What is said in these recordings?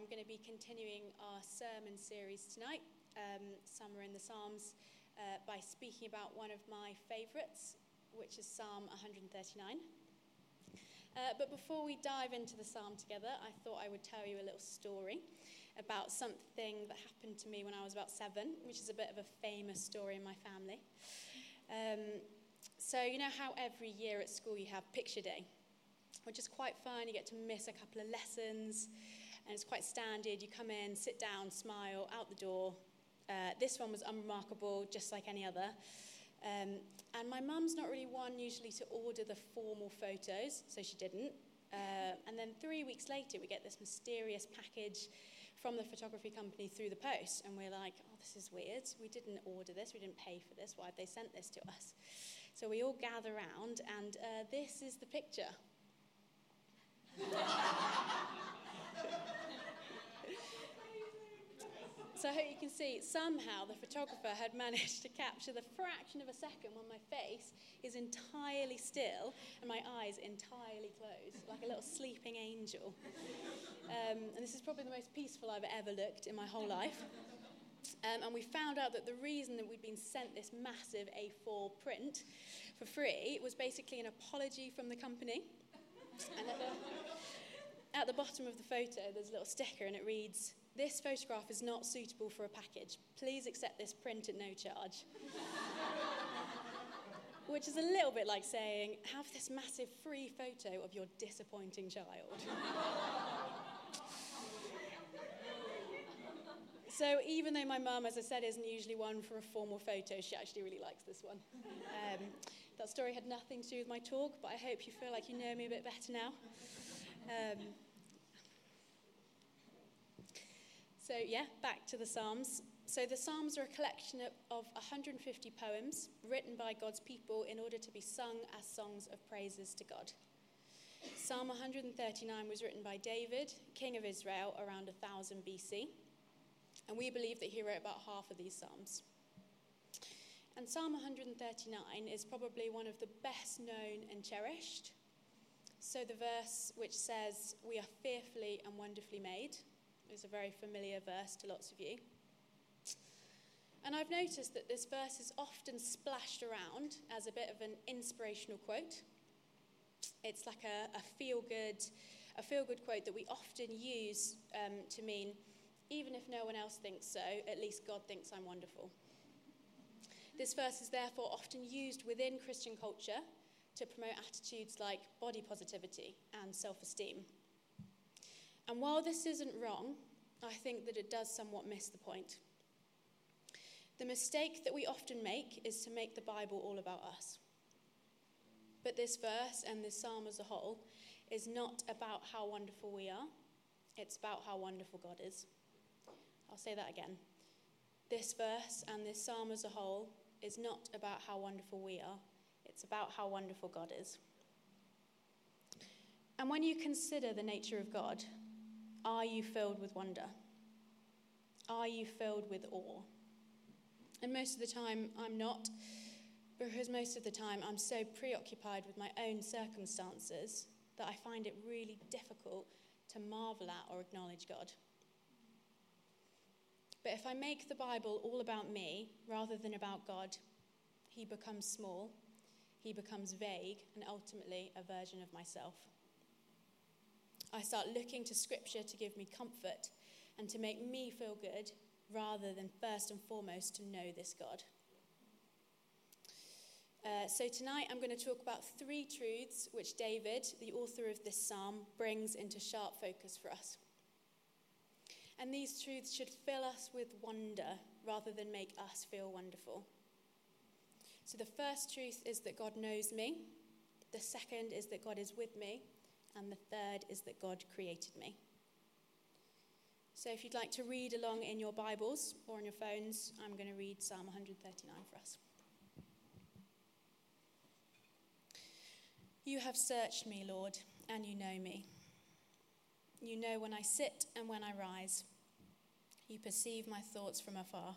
I'm going to be continuing our sermon series tonight, um, Summer in the Psalms, uh, by speaking about one of my favourites, which is Psalm 139. Uh, but before we dive into the psalm together, I thought I would tell you a little story about something that happened to me when I was about seven, which is a bit of a famous story in my family. Um, so, you know how every year at school you have picture day, which is quite fun. You get to miss a couple of lessons, and it's quite standard. You come in, sit down, smile, out the door. Uh, this one was unremarkable, just like any other. Um, and my mum's not really one usually to order the formal photos, so she didn't. Uh, and then three weeks later, we get this mysterious package from the photography company through the post. And we're like, oh, this is weird. We didn't order this, we didn't pay for this. Why have they sent this to us? So we all gather round, and uh, this is the picture. So I hope you can see somehow the photographer had managed to capture the fraction of a second when my face is entirely still and my eyes entirely closed, like a little sleeping angel. Um, and this is probably the most peaceful I've ever looked in my whole life. Um, and we found out that the reason that we'd been sent this massive A4 print for free was basically an apology from the company. And at the, at the bottom of the photo, there's a little sticker and it reads, this photograph is not suitable for a package. Please accept this print at no charge. Which is a little bit like saying, have this massive free photo of your disappointing child. so, even though my mum, as I said, isn't usually one for a formal photo, she actually really likes this one. Um, that story had nothing to do with my talk, but I hope you feel like you know me a bit better now. Um, So, yeah, back to the Psalms. So, the Psalms are a collection of, of 150 poems written by God's people in order to be sung as songs of praises to God. Psalm 139 was written by David, king of Israel, around 1000 BC. And we believe that he wrote about half of these Psalms. And Psalm 139 is probably one of the best known and cherished. So, the verse which says, We are fearfully and wonderfully made is a very familiar verse to lots of you. And I've noticed that this verse is often splashed around as a bit of an inspirational quote. It's like a, a feel good, a feel good quote that we often use um, to mean, even if no one else thinks so, at least God thinks I'm wonderful. This verse is therefore often used within Christian culture to promote attitudes like body positivity and self esteem. And while this isn't wrong, I think that it does somewhat miss the point. The mistake that we often make is to make the Bible all about us. But this verse and this psalm as a whole is not about how wonderful we are, it's about how wonderful God is. I'll say that again. This verse and this psalm as a whole is not about how wonderful we are, it's about how wonderful God is. And when you consider the nature of God, are you filled with wonder? Are you filled with awe? And most of the time, I'm not, because most of the time I'm so preoccupied with my own circumstances that I find it really difficult to marvel at or acknowledge God. But if I make the Bible all about me rather than about God, he becomes small, he becomes vague, and ultimately a version of myself. I start looking to Scripture to give me comfort and to make me feel good rather than first and foremost to know this God. Uh, so, tonight I'm going to talk about three truths which David, the author of this psalm, brings into sharp focus for us. And these truths should fill us with wonder rather than make us feel wonderful. So, the first truth is that God knows me, the second is that God is with me, And the third is that God created me. So if you'd like to read along in your Bibles or on your phones, I'm going to read Psalm 139 for us. You have searched me, Lord, and you know me. You know when I sit and when I rise. You perceive my thoughts from afar.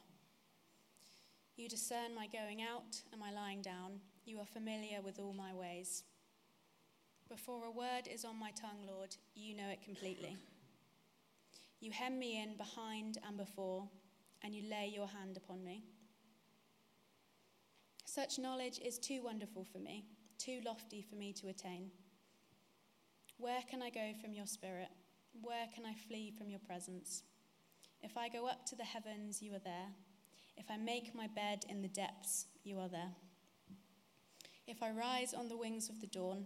You discern my going out and my lying down. You are familiar with all my ways. Before a word is on my tongue, Lord, you know it completely. You hem me in behind and before, and you lay your hand upon me. Such knowledge is too wonderful for me, too lofty for me to attain. Where can I go from your spirit? Where can I flee from your presence? If I go up to the heavens, you are there. If I make my bed in the depths, you are there. If I rise on the wings of the dawn,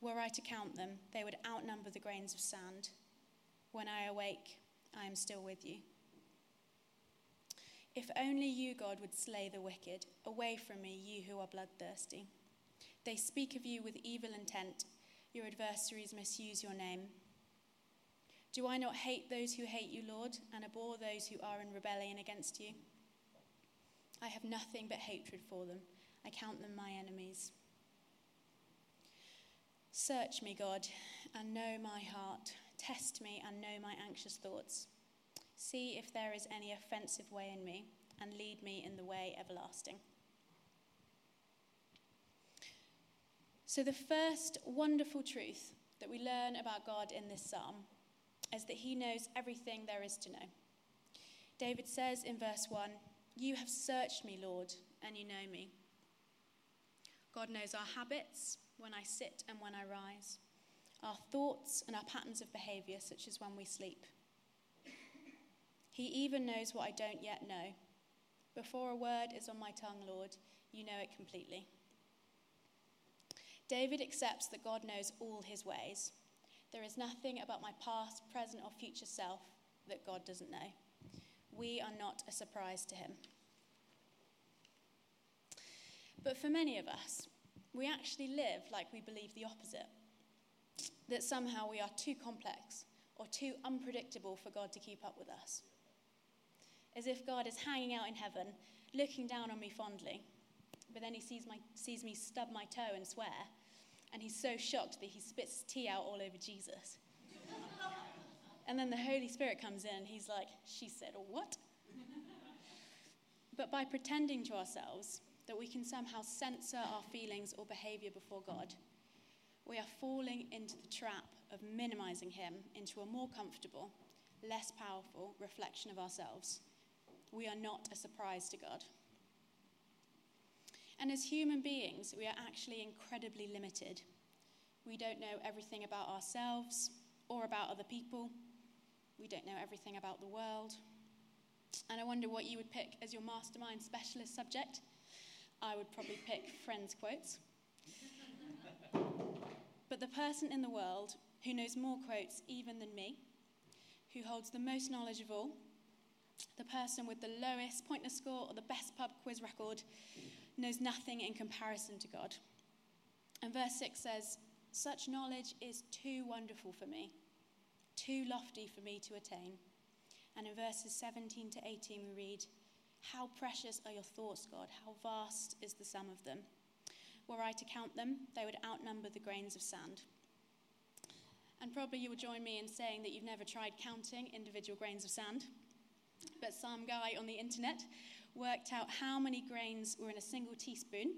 Were I to count them, they would outnumber the grains of sand. When I awake, I am still with you. If only you, God, would slay the wicked. Away from me, you who are bloodthirsty. They speak of you with evil intent. Your adversaries misuse your name. Do I not hate those who hate you, Lord, and abhor those who are in rebellion against you? I have nothing but hatred for them. I count them my enemies. Search me, God, and know my heart. Test me and know my anxious thoughts. See if there is any offensive way in me, and lead me in the way everlasting. So, the first wonderful truth that we learn about God in this psalm is that he knows everything there is to know. David says in verse 1 You have searched me, Lord, and you know me. God knows our habits, when I sit and when I rise, our thoughts and our patterns of behavior, such as when we sleep. He even knows what I don't yet know. Before a word is on my tongue, Lord, you know it completely. David accepts that God knows all his ways there is nothing about my past, present, or future self that God doesn't know. We are not a surprise to him. But for many of us, we actually live like we believe the opposite that somehow we are too complex or too unpredictable for God to keep up with us. As if God is hanging out in heaven, looking down on me fondly, but then he sees, my, sees me stub my toe and swear, and he's so shocked that he spits tea out all over Jesus. and then the Holy Spirit comes in, and he's like, She said, What? but by pretending to ourselves that we can somehow censor our feelings or behavior before God, we are falling into the trap of minimizing Him into a more comfortable, less powerful reflection of ourselves. We are not a surprise to God. And as human beings, we are actually incredibly limited. We don't know everything about ourselves or about other people. We don't know everything about the world. And I wonder what you would pick as your mastermind specialist subject. I would probably pick friends' quotes. but the person in the world who knows more quotes even than me, who holds the most knowledge of all, the person with the lowest pointless score or the best pub quiz record, knows nothing in comparison to God. And verse 6 says, Such knowledge is too wonderful for me, too lofty for me to attain. And in verses 17 to 18, we read, How precious are your thoughts, God! How vast is the sum of them! Were I to count them, they would outnumber the grains of sand. And probably you will join me in saying that you've never tried counting individual grains of sand. But some guy on the internet worked out how many grains were in a single teaspoon,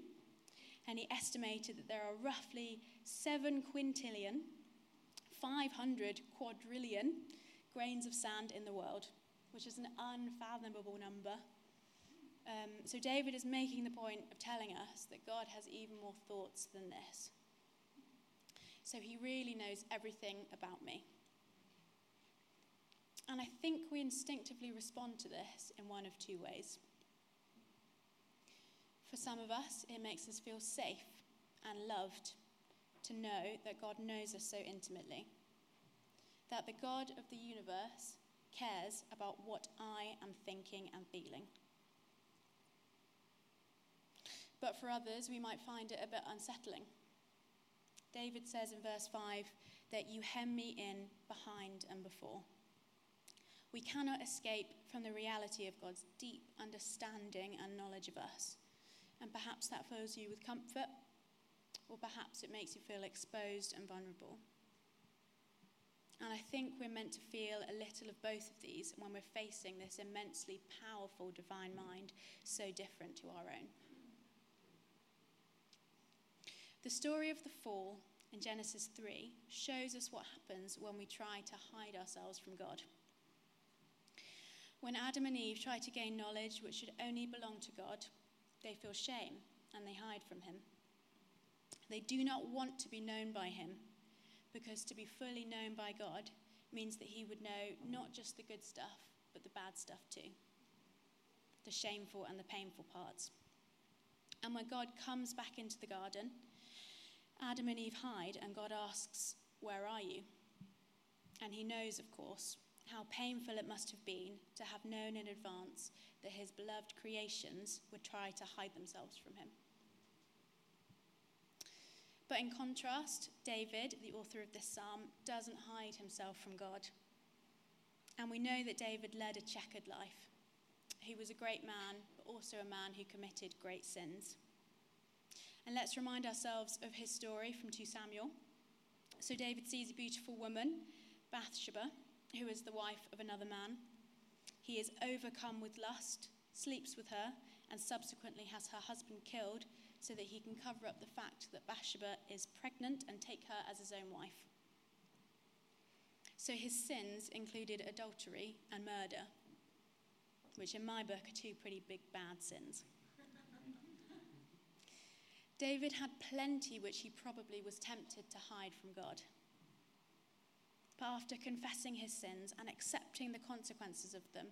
and he estimated that there are roughly 7 quintillion, 500 quadrillion grains of sand in the world, which is an unfathomable number. Um, so David is making the point of telling us that God has even more thoughts than this. So he really knows everything about me. And I think we instinctively respond to this in one of two ways. For some of us, it makes us feel safe and loved to know that God knows us so intimately, that the God of the universe cares about what I am thinking and feeling. But for others, we might find it a bit unsettling. David says in verse 5 that you hem me in behind and before. We cannot escape from the reality of God's deep understanding and knowledge of us. And perhaps that fills you with comfort, or perhaps it makes you feel exposed and vulnerable. And I think we're meant to feel a little of both of these when we're facing this immensely powerful divine mind, so different to our own. The story of the fall in Genesis 3 shows us what happens when we try to hide ourselves from God. When Adam and Eve try to gain knowledge which should only belong to God, they feel shame and they hide from Him. They do not want to be known by Him because to be fully known by God means that He would know not just the good stuff, but the bad stuff too the shameful and the painful parts. And when God comes back into the garden, Adam and Eve hide, and God asks, Where are you? And he knows, of course, how painful it must have been to have known in advance that his beloved creations would try to hide themselves from him. But in contrast, David, the author of this psalm, doesn't hide himself from God. And we know that David led a checkered life. He was a great man, but also a man who committed great sins. And let's remind ourselves of his story from 2 Samuel. So David sees a beautiful woman, Bathsheba, who is the wife of another man. He is overcome with lust, sleeps with her, and subsequently has her husband killed so that he can cover up the fact that Bathsheba is pregnant and take her as his own wife. So his sins included adultery and murder, which in my book are two pretty big bad sins. David had plenty which he probably was tempted to hide from God. But after confessing his sins and accepting the consequences of them,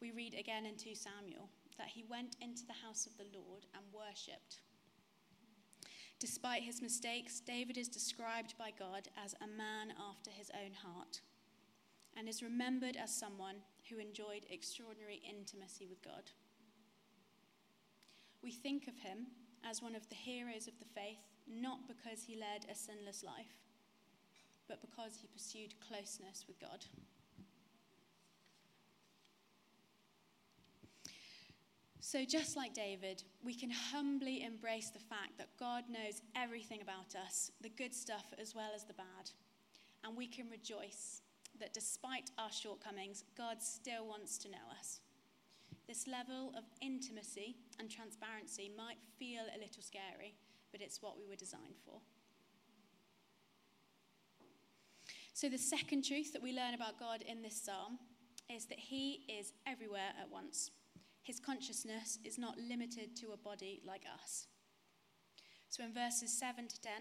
we read again in 2 Samuel that he went into the house of the Lord and worshipped. Despite his mistakes, David is described by God as a man after his own heart and is remembered as someone who enjoyed extraordinary intimacy with God. We think of him as one of the heroes of the faith, not because he led a sinless life, but because he pursued closeness with God. So, just like David, we can humbly embrace the fact that God knows everything about us, the good stuff as well as the bad. And we can rejoice that despite our shortcomings, God still wants to know us. This level of intimacy and transparency might feel a little scary, but it's what we were designed for. So, the second truth that we learn about God in this psalm is that He is everywhere at once. His consciousness is not limited to a body like us. So, in verses 7 to 10,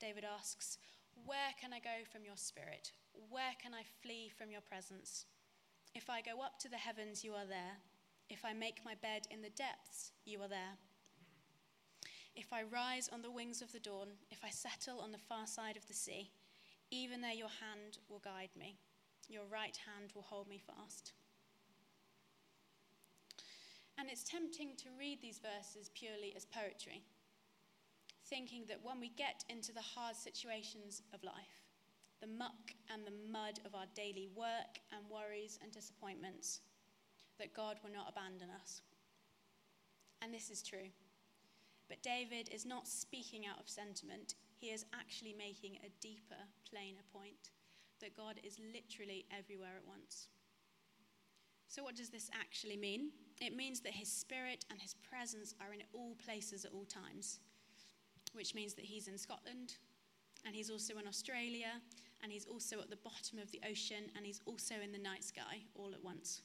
David asks, Where can I go from your spirit? Where can I flee from your presence? If I go up to the heavens, you are there. If I make my bed in the depths, you are there. If I rise on the wings of the dawn, if I settle on the far side of the sea, even there your hand will guide me, your right hand will hold me fast. And it's tempting to read these verses purely as poetry, thinking that when we get into the hard situations of life, the muck and the mud of our daily work and worries and disappointments, that God will not abandon us. And this is true. But David is not speaking out of sentiment, he is actually making a deeper, plainer point. that God is literally everywhere at once. So, what does this actually mean? It means that His Spirit and His presence are in all places at all times, which means that He's in Scotland, and He's also in Australia, and He's also at the bottom of the ocean, and He's also in the night sky all at once.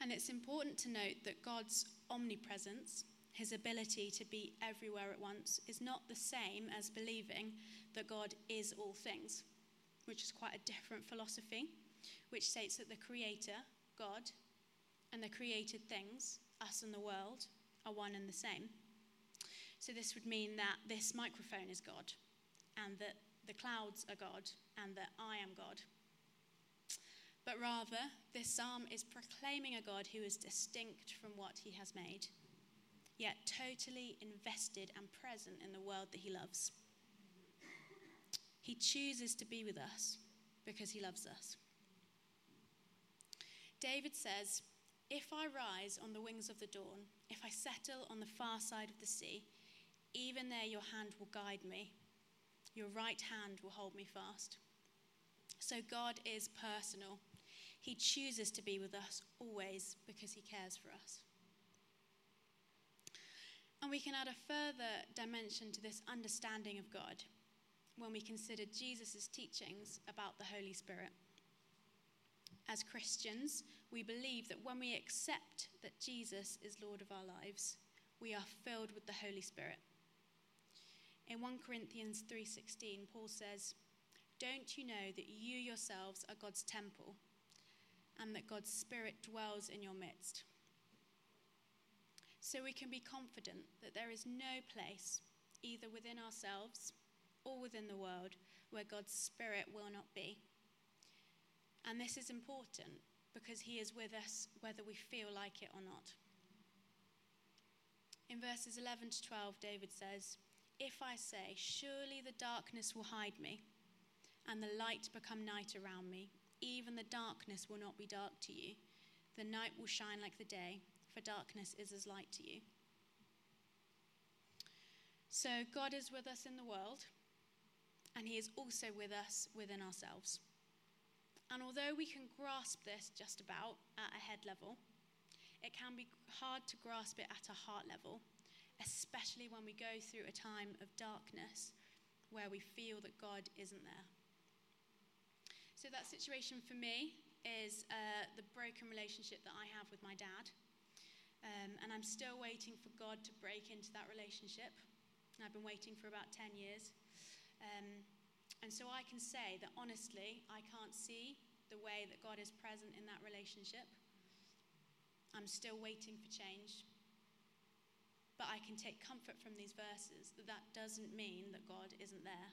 And it's important to note that God's omnipresence, his ability to be everywhere at once, is not the same as believing that God is all things, which is quite a different philosophy, which states that the Creator, God, and the created things, us and the world, are one and the same. So this would mean that this microphone is God, and that the clouds are God, and that I am God but rather, this psalm is proclaiming a God who is distinct from what he has made, yet totally invested and present in the world that he loves. He chooses to be with us because he loves us. David says, If I rise on the wings of the dawn, if I settle on the far side of the sea, even there your hand will guide me, your right hand will hold me fast. So God is personal. He chooses to be with us always because he cares for us. And we can add a further dimension to this understanding of God when we consider Jesus' teachings about the Holy Spirit. As Christians, we believe that when we accept that Jesus is Lord of our lives, we are filled with the Holy Spirit. In 1 Corinthians 3:16, Paul says, "Don't you know that you yourselves are God's temple and that God's Spirit dwells in your midst. So we can be confident that there is no place, either within ourselves or within the world, where God's Spirit will not be. And this is important because He is with us whether we feel like it or not. In verses 11 to 12, David says, If I say, Surely the darkness will hide me, and the light become night around me, even the darkness will not be dark to you. The night will shine like the day, for darkness is as light to you. So, God is with us in the world, and He is also with us within ourselves. And although we can grasp this just about at a head level, it can be hard to grasp it at a heart level, especially when we go through a time of darkness where we feel that God isn't there. So, that situation for me is uh, the broken relationship that I have with my dad. Um, and I'm still waiting for God to break into that relationship. I've been waiting for about 10 years. Um, and so I can say that honestly, I can't see the way that God is present in that relationship. I'm still waiting for change. But I can take comfort from these verses that that doesn't mean that God isn't there.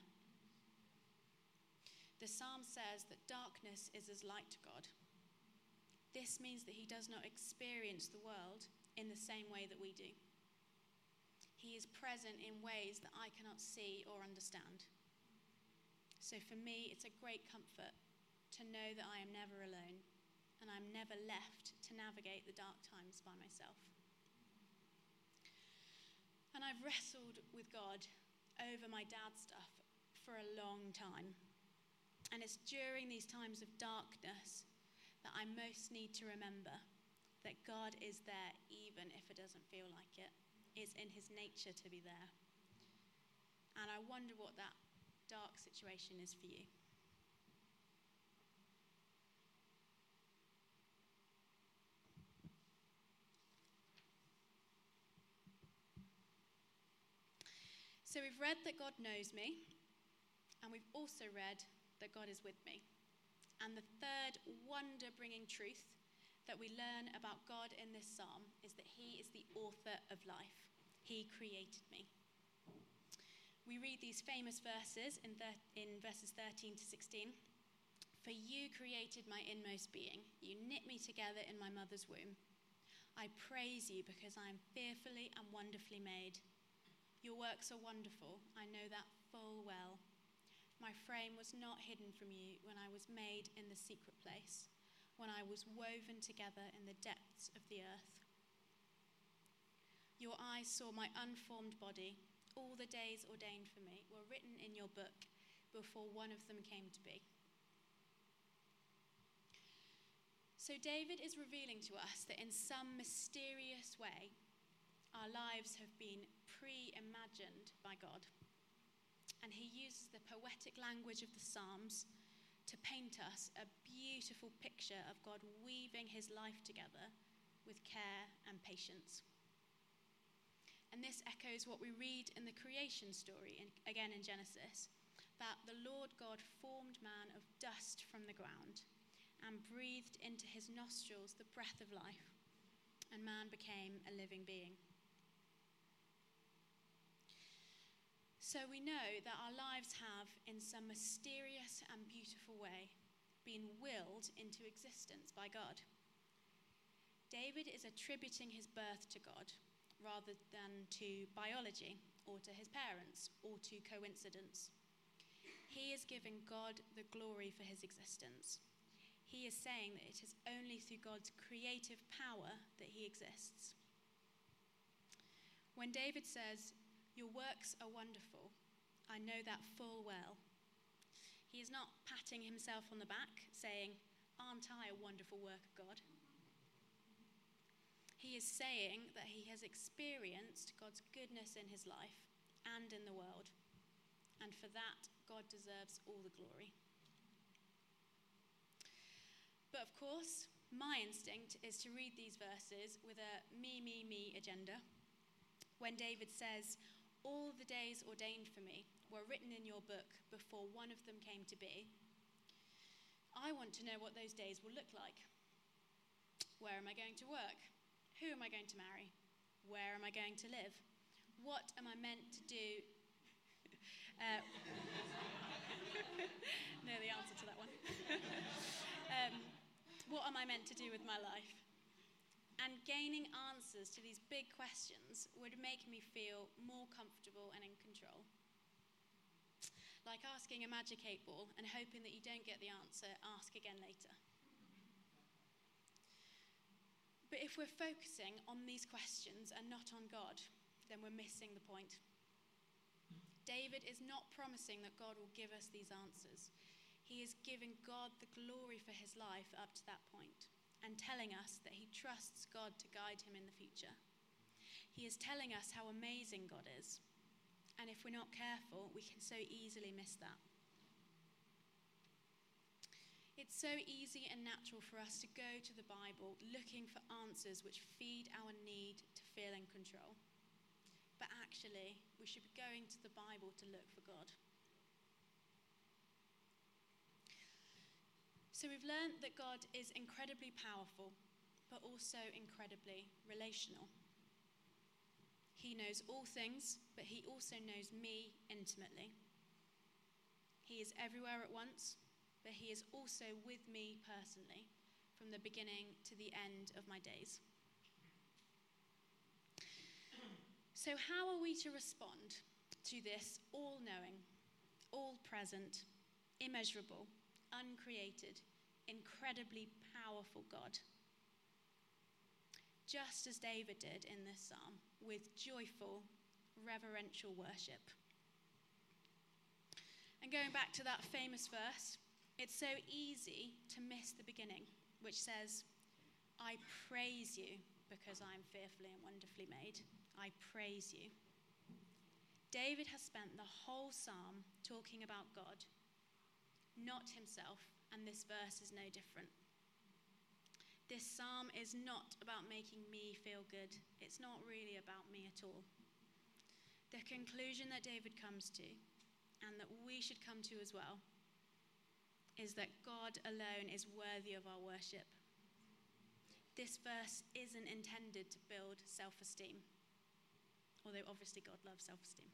The psalm says that darkness is as light to God. This means that he does not experience the world in the same way that we do. He is present in ways that I cannot see or understand. So for me, it's a great comfort to know that I am never alone and I'm never left to navigate the dark times by myself. And I've wrestled with God over my dad's stuff for a long time. And it's during these times of darkness that I most need to remember that God is there even if it doesn't feel like it. It's in his nature to be there. And I wonder what that dark situation is for you. So we've read that God knows me, and we've also read that God is with me. And the third wonder bringing truth that we learn about God in this psalm is that He is the author of life. He created me. We read these famous verses in, thir- in verses 13 to 16. For you created my inmost being, you knit me together in my mother's womb. I praise you because I am fearfully and wonderfully made. Your works are wonderful, I know that full well. My frame was not hidden from you when I was made in the secret place, when I was woven together in the depths of the earth. Your eyes saw my unformed body. All the days ordained for me were written in your book before one of them came to be. So, David is revealing to us that in some mysterious way, our lives have been pre imagined by God. And he uses the poetic language of the Psalms to paint us a beautiful picture of God weaving his life together with care and patience. And this echoes what we read in the creation story, in, again in Genesis, that the Lord God formed man of dust from the ground and breathed into his nostrils the breath of life, and man became a living being. So we know that our lives have, in some mysterious and beautiful way, been willed into existence by God. David is attributing his birth to God rather than to biology or to his parents or to coincidence. He is giving God the glory for his existence he is saying that it is only through God's creative power that he exists. When David says, Your works are wonderful, I know that full well. He is not patting himself on the back, saying, Aren't I a wonderful work of God? He is saying that he has experienced God's goodness in his life and in the world, and for that, God deserves all the glory. But of course, my instinct is to read these verses with a me, me, me agenda. When David says, All the days ordained for me were written in your book before one of them came to be, I want to know what those days will look like. Where am I going to work? Who am I going to marry? Where am I going to live? What am I meant to do? uh, the answer to that one. um, what am I meant to do with my life? And gaining answers to these big questions would make me feel more comfortable and in control. Like asking a magic eight ball and hoping that you don't get the answer, ask again later. But if we're focusing on these questions and not on God, then we're missing the point. David is not promising that God will give us these answers. He is giving God the glory for his life up to that point and telling us that he trusts God to guide him in the future. He is telling us how amazing God is. And if we're not careful, we can so easily miss that. It's so easy and natural for us to go to the Bible looking for answers which feed our need to feel in control. But actually, we should be going to the Bible to look for God. So we've learned that God is incredibly powerful, but also incredibly relational. He knows all things, but he also knows me intimately. He is everywhere at once, but he is also with me personally from the beginning to the end of my days. So, how are we to respond to this all knowing, all present, immeasurable, uncreated, incredibly powerful God. Just as David did in this psalm, with joyful, reverential worship. And going back to that famous verse, it's so easy to miss the beginning, which says, I praise you because I am fearfully and wonderfully made. I praise you. David has spent the whole psalm talking about God, not himself, and this verse is no different. This psalm is not about making me feel good, it's not really about me at all. The conclusion that David comes to, and that we should come to as well, is that God alone is worthy of our worship. This verse isn't intended to build self esteem, although obviously God loves self esteem.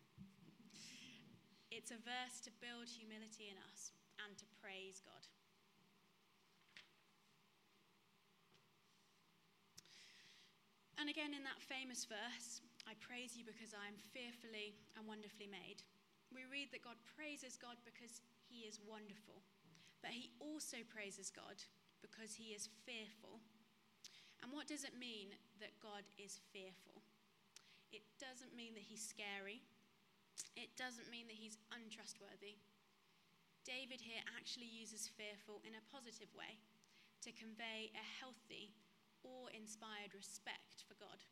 It's a verse to build humility in us and to praise God. And again, in that famous verse, I praise you because I am fearfully and wonderfully made. We read that God praises God because he is wonderful, but he also praises God because he is fearful. And what does it mean that God is fearful? It doesn't mean that he's scary. It doesn't mean that he's untrustworthy. David here actually uses fearful in a positive way to convey a healthy, awe inspired respect for God.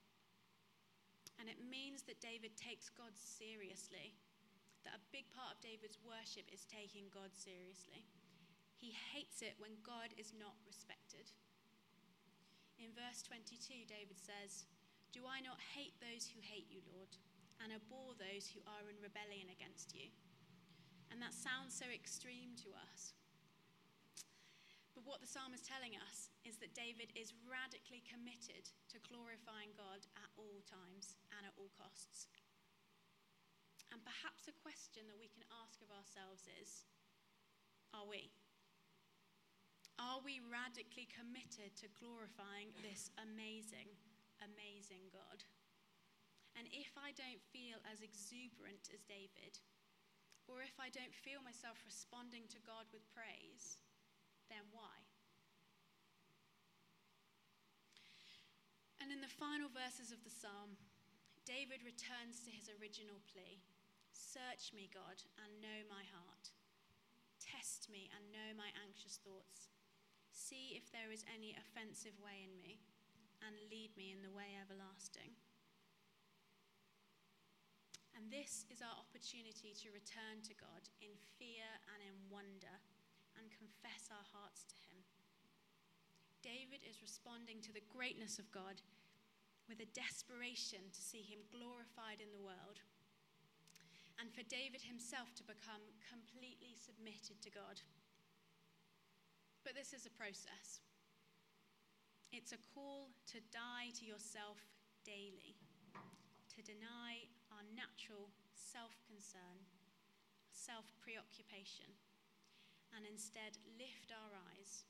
And it means that David takes God seriously, that a big part of David's worship is taking God seriously. He hates it when God is not respected. In verse 22, David says, Do I not hate those who hate you, Lord, and abhor those who are in rebellion against you? And that sounds so extreme to us. But what the psalm is telling us is that David is radically committed to glorifying God at all times and at all costs. And perhaps a question that we can ask of ourselves is Are we? Are we radically committed to glorifying this amazing, amazing God? And if I don't feel as exuberant as David, or if I don't feel myself responding to God with praise, then why? And in the final verses of the psalm, David returns to his original plea Search me, God, and know my heart. Test me and know my anxious thoughts. See if there is any offensive way in me, and lead me in the way everlasting. And this is our opportunity to return to God in fear and in wonder and confess our hearts to Him. David is responding to the greatness of God with a desperation to see Him glorified in the world and for David himself to become completely submitted to God. But this is a process. It's a call to die to yourself daily, to deny our natural self concern, self preoccupation, and instead lift our eyes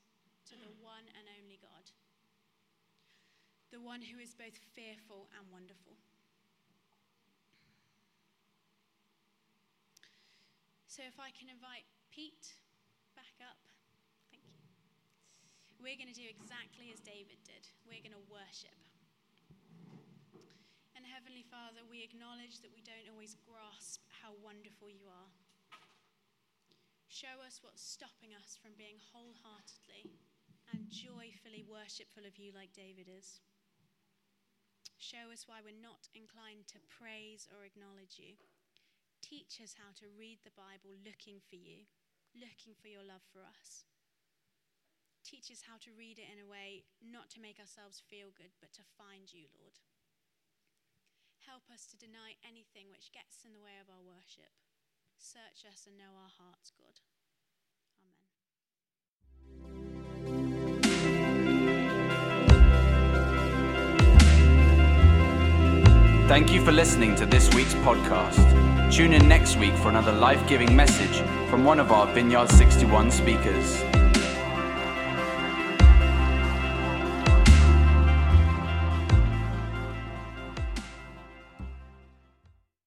to the one and only God, the one who is both fearful and wonderful. So, if I can invite Pete back up. Thank you. We're going to do exactly as David did. We're going to worship. And Heavenly Father, we acknowledge that we don't always grasp how wonderful you are. Show us what's stopping us from being wholeheartedly and joyfully worshipful of you like David is. Show us why we're not inclined to praise or acknowledge you. Teach us how to read the Bible looking for you, looking for your love for us. Teach us how to read it in a way not to make ourselves feel good, but to find you, Lord. Help us to deny anything which gets in the way of our worship. Search us and know our hearts, God. Amen. Thank you for listening to this week's podcast. Tune in next week for another life giving message from one of our Vineyard 61 speakers.